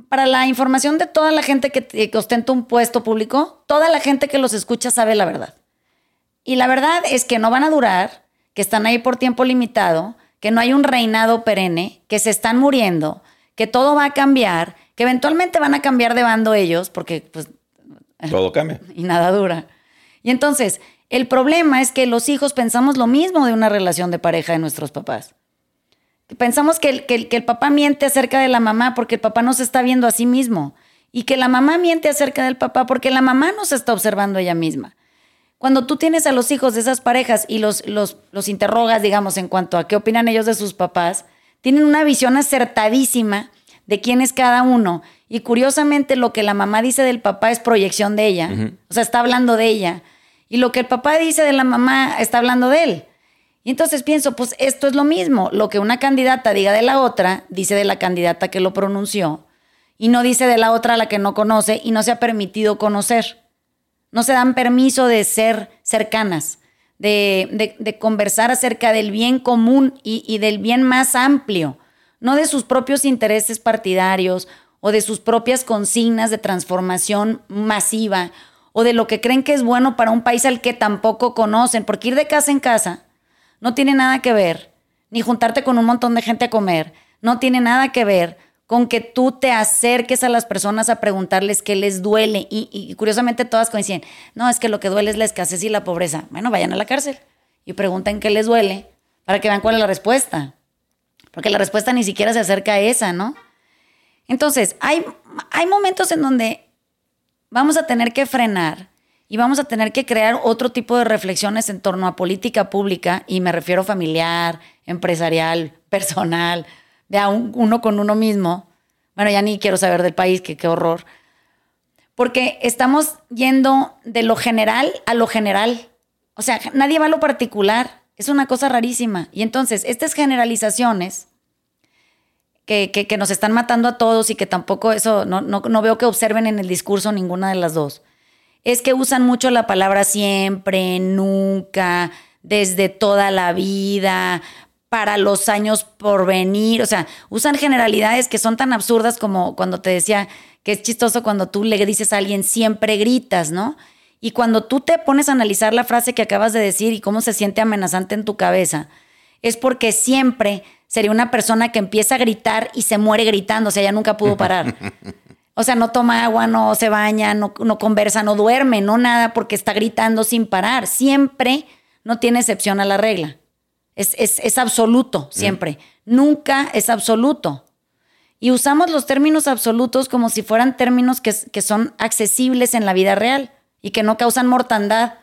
Para la información de toda la gente que, ostenta un puesto público, toda la gente que los escucha sabe la verdad. Y la verdad es que no van a durar, que están ahí por tiempo limitado, que no hay un reinado perenne, que se están muriendo, que todo va a cambiar, que eventualmente van a cambiar de bando ellos, porque pues... Todo cambia. <laughs> Y nada dura. Y entonces, el problema es que los hijos pensamos lo mismo de una relación de pareja de nuestros papás. Pensamos que el, que, el, papá miente acerca de la mamá porque el papá no se está viendo a sí mismo. Y que la mamá miente acerca del papá porque la mamá no se está observando a ella misma. Cuando tú tienes a los hijos de esas parejas y los, los, los interrogas, digamos, en cuanto a qué opinan ellos de sus papás, tienen una visión acertadísima de quién es cada uno. Y curiosamente lo que la mamá dice del papá es proyección de ella. O sea, está hablando de ella. Y lo que el papá dice de la mamá está hablando de él. Y entonces pienso, pues esto es lo mismo. Lo que una candidata diga de la otra, dice de la candidata que lo pronunció. Y no dice de la otra a la que no conoce y no se ha permitido conocer. No se dan permiso de ser cercanas, de, conversar acerca del bien común y, del bien más amplio, no de sus propios intereses partidarios o de sus propias consignas de transformación masiva o de lo que creen que es bueno para un país al que tampoco conocen, porque ir de casa en casa no tiene nada que ver, ni juntarte con un montón de gente a comer, no tiene nada que ver con que tú te acerques a las personas a preguntarles qué les duele. Y, curiosamente todas coinciden, no, es que lo que duele es la escasez y la pobreza. Bueno, vayan a la cárcel y pregunten qué les duele para que vean cuál es la respuesta. Porque la respuesta ni siquiera se acerca a esa, ¿no? Entonces, hay, hay momentos en donde vamos a tener que frenar y vamos a tener que crear otro tipo de reflexiones en torno a política pública, y me refiero familiar, empresarial, <laughs> personal, de uno con uno mismo. Bueno, ya ni quiero saber del país, que qué horror. Porque estamos yendo de lo general a lo general. O sea, nadie va a lo particular. Es una cosa rarísima. Y entonces, estas generalizaciones que, nos están matando a todos y que tampoco eso, no, no, veo que observen en el discurso ninguna de las dos, es que usan mucho la palabra siempre, nunca, desde toda la vida, para los años por venir, o sea, usan generalidades que son tan absurdas como cuando te decía que es chistoso cuando tú le dices a alguien siempre gritas, ¿no? Y cuando tú te pones a analizar la frase que acabas de decir y cómo se siente amenazante en tu cabeza, es porque siempre sería una persona que empieza a gritar y se muere gritando, o sea, ella nunca pudo parar. <laughs> O sea, no toma agua, no se baña, no, no conversa, no duerme, no nada, porque está gritando sin parar. Siempre no tiene excepción a la regla. Es, es, es absoluto, siempre. Nunca es absoluto. Y usamos los términos absolutos como si fueran términos que, que son accesibles en la vida real y que no causan mortandad.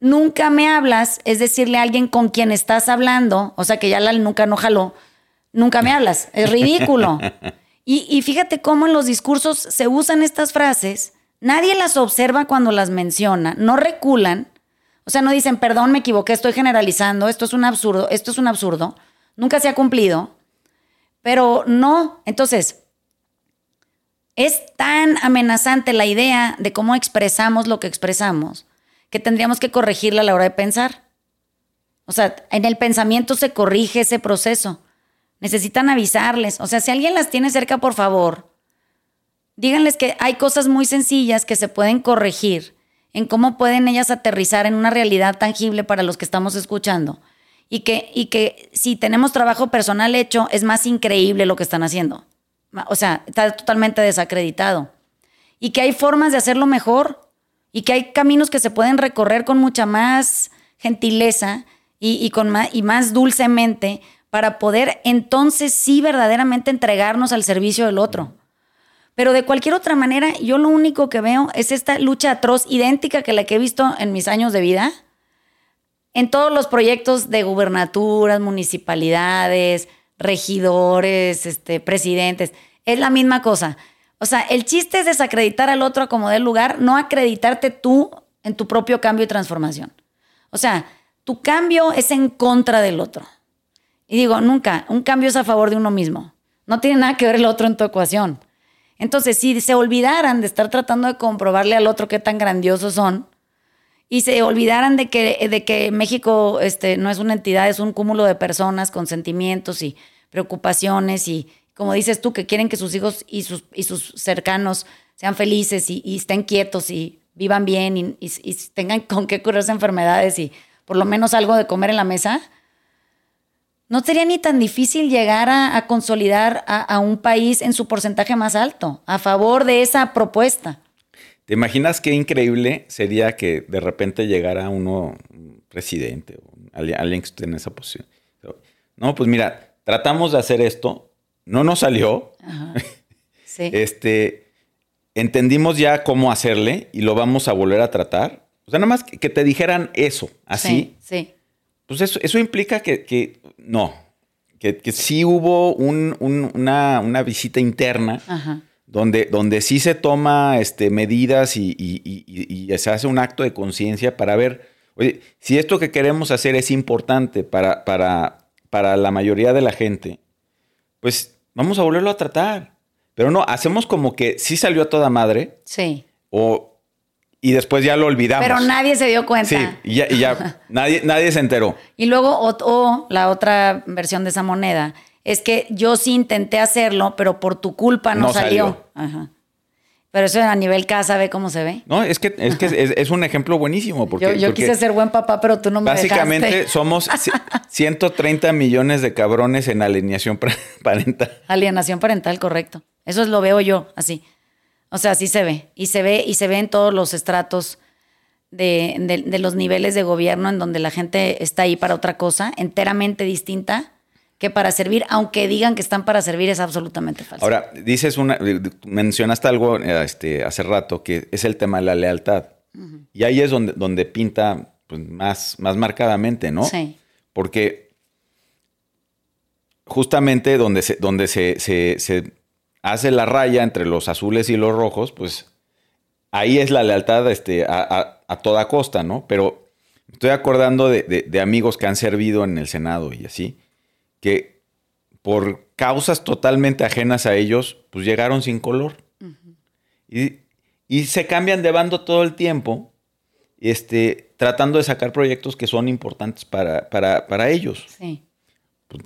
Nunca me hablas, es decirle a alguien con quien estás hablando, o sea que ya la nunca no jaló, nunca me hablas. Es ridículo. <laughs> Y, y, fíjate cómo en los discursos se usan estas frases, nadie las observa cuando las menciona, no reculan, o sea, no dicen, perdón, me equivoqué, estoy generalizando, esto es un absurdo, esto es un absurdo, nunca se ha cumplido, pero no, entonces, es tan amenazante la idea de cómo expresamos lo que expresamos que tendríamos que corregirla a la hora de pensar. O sea, en el pensamiento se corrige ese proceso. Necesitan avisarles. O sea, si alguien las tiene cerca, por favor, díganles que hay cosas muy sencillas que se pueden corregir en cómo pueden ellas aterrizar en una realidad tangible para los que estamos escuchando. Y que, y que si tenemos trabajo personal hecho, es más increíble lo que están haciendo. O sea, está totalmente desacreditado. Y que hay formas de hacerlo mejor y que hay caminos que se pueden recorrer con mucha más gentileza y, con más, y más dulcemente para poder entonces sí verdaderamente entregarnos al servicio del otro. Pero de cualquier otra manera, yo lo único que veo es esta lucha atroz, idéntica que la que he visto en mis años de vida, en todos los proyectos de gubernaturas, municipalidades, regidores, este, presidentes. Es la misma cosa. O sea, el chiste es desacreditar al otro a como dé lugar, no acreditarte tú en tu propio cambio y transformación. O sea, tu cambio es en contra del otro. Y digo, nunca, un cambio es a favor de uno mismo. No tiene nada que ver el otro en tu ecuación. Entonces, si se olvidaran de estar tratando de comprobarle al otro qué tan grandiosos son, y se olvidaran de que, de que México este, no es una entidad, es un cúmulo de personas con sentimientos y preocupaciones y, como dices tú, que quieren que sus hijos y sus, y sus cercanos sean felices y, estén quietos y vivan bien y, tengan con qué curarse enfermedades y por lo menos algo de comer en la mesa, no sería ni tan difícil llegar a, consolidar a, un país en su porcentaje más alto, a favor de esa propuesta. ¿Te imaginas qué increíble sería que de repente llegara uno, un presidente o alguien que esté en esa posición? No, pues mira, tratamos de hacer esto, no nos salió. <laughs> Sí. este, entendimos ya cómo hacerle y lo vamos a volver a tratar. O sea, nada más que, te dijeran eso, así. Sí, Pues eso, implica que, no, que, sí hubo una, visita interna Donde, donde sí se toma este, medidas y, se hace un acto de conciencia para ver, oye, si esto que queremos hacer es importante para, para, para la mayoría de la gente, pues vamos a volverlo a tratar. Pero no, hacemos como que sí salió a toda madre. Sí. O, y después ya lo olvidamos. Pero nadie se dio cuenta. Sí, y ya, y ya <laughs> nadie, nadie se enteró. Y luego, o, la otra versión de esa moneda, es que yo sí intenté hacerlo, pero por tu culpa no, salió. Ajá. Pero eso a nivel casa ve cómo se ve. No, es que es, que es, un ejemplo buenísimo. Porque, yo, quise ser buen papá, pero tú no me Básicamente somos <laughs> 130 millones de cabrones en alineación <laughs> parental. Alienación parental, correcto. Eso es, lo veo yo así. O sea, así se ve. Y se ve, y se ve en todos los estratos de, de los niveles de gobierno en donde la gente está ahí para otra cosa, enteramente distinta que para servir, aunque digan que están para servir, es absolutamente falso. Ahora, dices una, mencionaste algo este, hace rato que es el tema de la lealtad. Y ahí es donde, donde pinta pues, más, más marcadamente, ¿no? Sí. Porque justamente donde se, donde se, se, hace la raya entre los azules y los rojos, pues ahí es la lealtad este, a, a, toda costa, ¿no? Pero estoy acordando de, de amigos que han servido en el Senado y así que por causas totalmente ajenas a ellos, pues llegaron sin color. y, se cambian de bando todo el tiempo, este, tratando de sacar proyectos que son importantes para, para, ellos. Sí. Pues,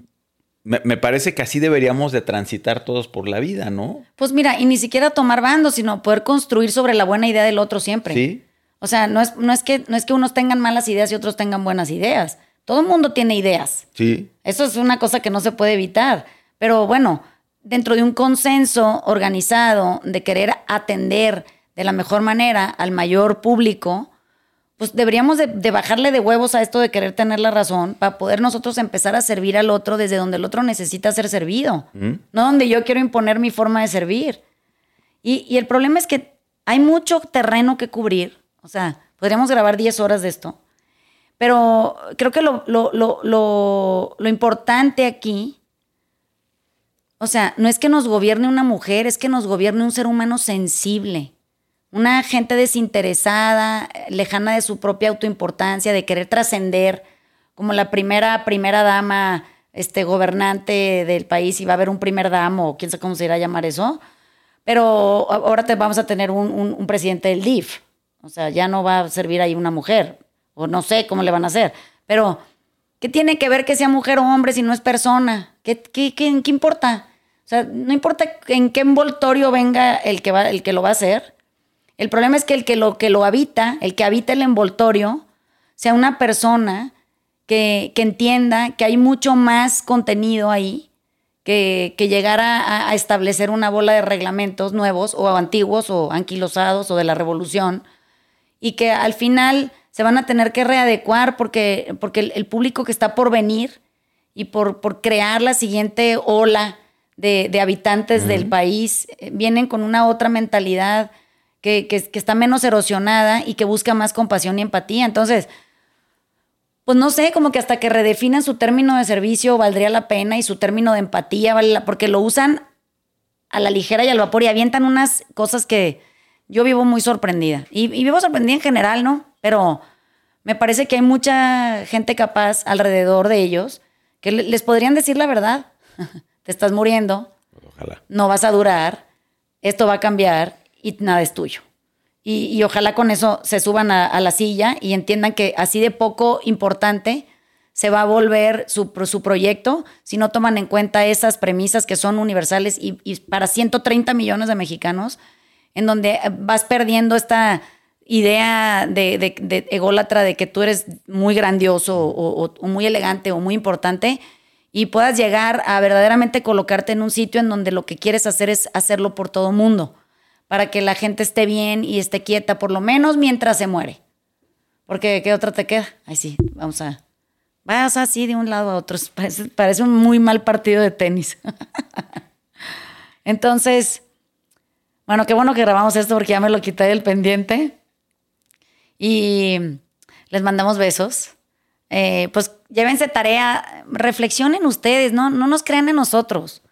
me, parece que así deberíamos de transitar todos por la vida, ¿no? Pues mira, y ni siquiera tomar bando, sino poder construir sobre la buena idea del otro siempre. Sí. O sea, no es, no, es que, no es que unos tengan malas ideas y otros tengan buenas ideas. Todo el mundo tiene ideas. Sí. Eso es una cosa que no se puede evitar. Pero bueno, dentro de un consenso organizado de querer atender de la mejor manera al mayor público, pues deberíamos de, bajarle de huevos a esto de querer tener la razón para poder nosotros empezar a servir al otro desde donde el otro necesita ser servido, no donde yo quiero imponer mi forma de servir. Y, y, el problema es que hay mucho terreno que cubrir, o sea, podríamos grabar 10 horas de esto, pero creo que lo, lo, lo, lo importante aquí, o sea, no es que nos gobierne una mujer, es que nos gobierne un ser humano sensible una gente desinteresada, lejana de su propia autoimportancia, de querer trascender, como la primera, primera dama este, gobernante del país, y va a haber un primer damo, quién sabe cómo se irá a llamar eso. Pero ahora te vamos a tener un, presidente del DIF. O sea, ya no va a servir ahí una mujer. O no sé cómo le van a hacer. Pero, ¿qué tiene que ver que sea mujer o hombre si no es persona? ¿Qué, qué, qué, importa? O sea, no importa en qué envoltorio venga el que, va, el que lo va a hacer. El problema es que el que lo, que lo habita, el que habita el envoltorio, sea una persona que, entienda que hay mucho más contenido ahí que, que llegar a, establecer una bola de reglamentos nuevos o antiguos o anquilosados o de la revolución y que al final se van a tener que readecuar porque, porque el, público que está por venir y por, por crear la siguiente ola de, habitantes del país eh, vienen con una otra mentalidad que, está menos erosionada y que busca más compasión y empatía. Entonces, pues no sé, como que hasta que redefinan su término de servicio valdría la pena y su término de empatía, vale porque lo usan a la ligera y al vapor y avientan unas cosas que yo vivo muy sorprendida. Y, vivo sorprendida en general, ¿no? Pero me parece que hay mucha gente capaz alrededor de ellos que les podrían decir la verdad. <laughs> Te estás muriendo. Ojalá. No vas a durar. Esto va a cambiar y nada es tuyo. Y, ojalá con eso se suban a, la silla y entiendan que así de poco importante se va a volver su, su proyecto si no toman en cuenta esas premisas que son universales y, para 130 millones de mexicanos, en donde vas perdiendo esta idea de, de, ególatra de que tú eres muy grandioso o, muy elegante o muy importante y puedas llegar a verdaderamente colocarte en un sitio en donde lo que quieres hacer es hacerlo por todo mundo para que la gente esté bien y esté quieta, por lo menos mientras se muere. Porque, ¿qué otra te queda? Ay, sí, vamos a. Vas así de un lado a otro. <laughs> Parece, un muy mal partido de tenis. <laughs> Entonces, bueno, qué bueno que grabamos esto porque ya me lo quité del pendiente. Y les mandamos besos. Eh, pues llévense tarea, reflexionen ustedes, no, no nos crean en nosotros.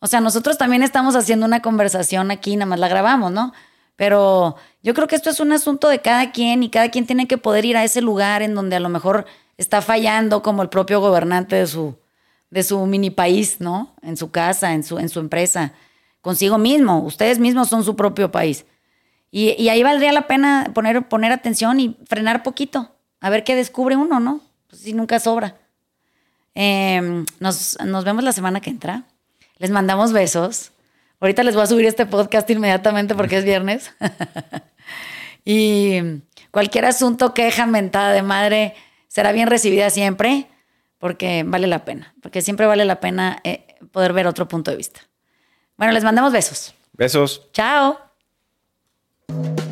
O sea, nosotros también estamos haciendo una conversación aquí, nada más la grabamos, ¿no? Pero yo creo que esto es un asunto de cada quien y cada quien tiene que poder ir a ese lugar en donde a lo mejor está fallando como el propio gobernante de su, de su mini país, ¿no? En su casa, en su, en su empresa, consigo mismo. Ustedes mismos son su propio país. Y, ahí valdría la pena poner, poner atención y frenar poquito, a ver qué descubre uno, ¿no? Pues si nunca sobra. Em, nos, nos vemos la semana que entra. Les mandamos besos. Ahorita les voy a subir este podcast inmediatamente porque es viernes. <laughs> y cualquier asunto, queja, mentada de madre, será bien recibida siempre porque vale la pena, porque siempre vale la pena eh, poder ver otro punto de vista. Bueno, les mandamos besos. Besos. Chao. Thank you